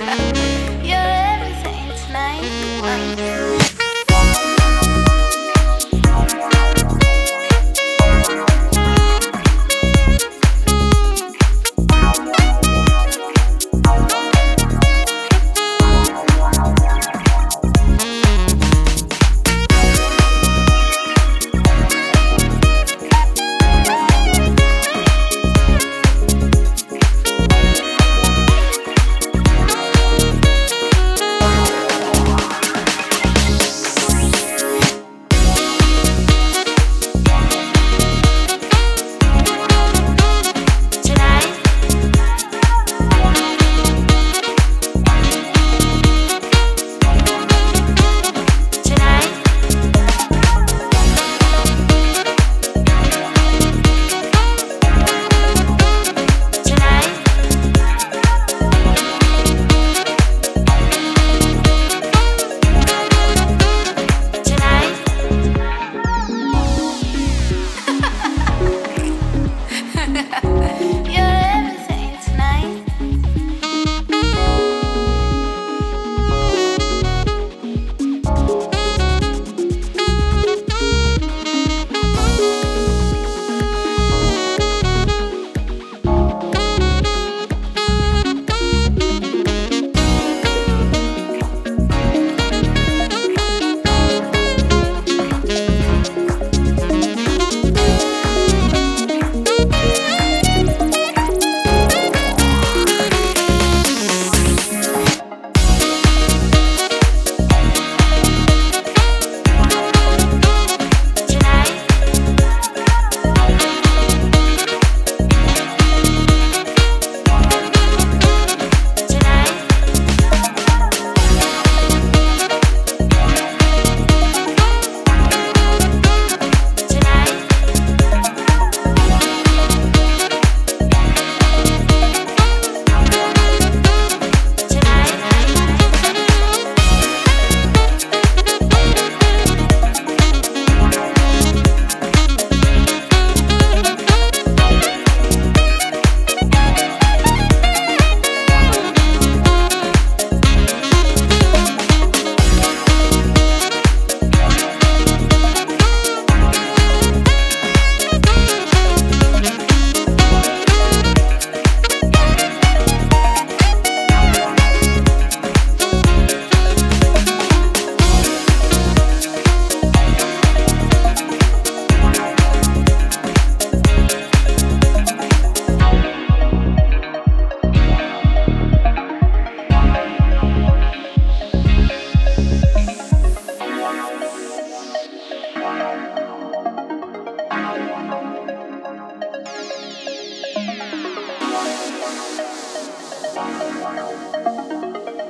You're everything tonight.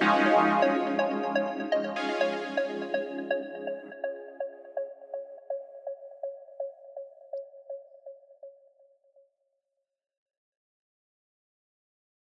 I'm one of them.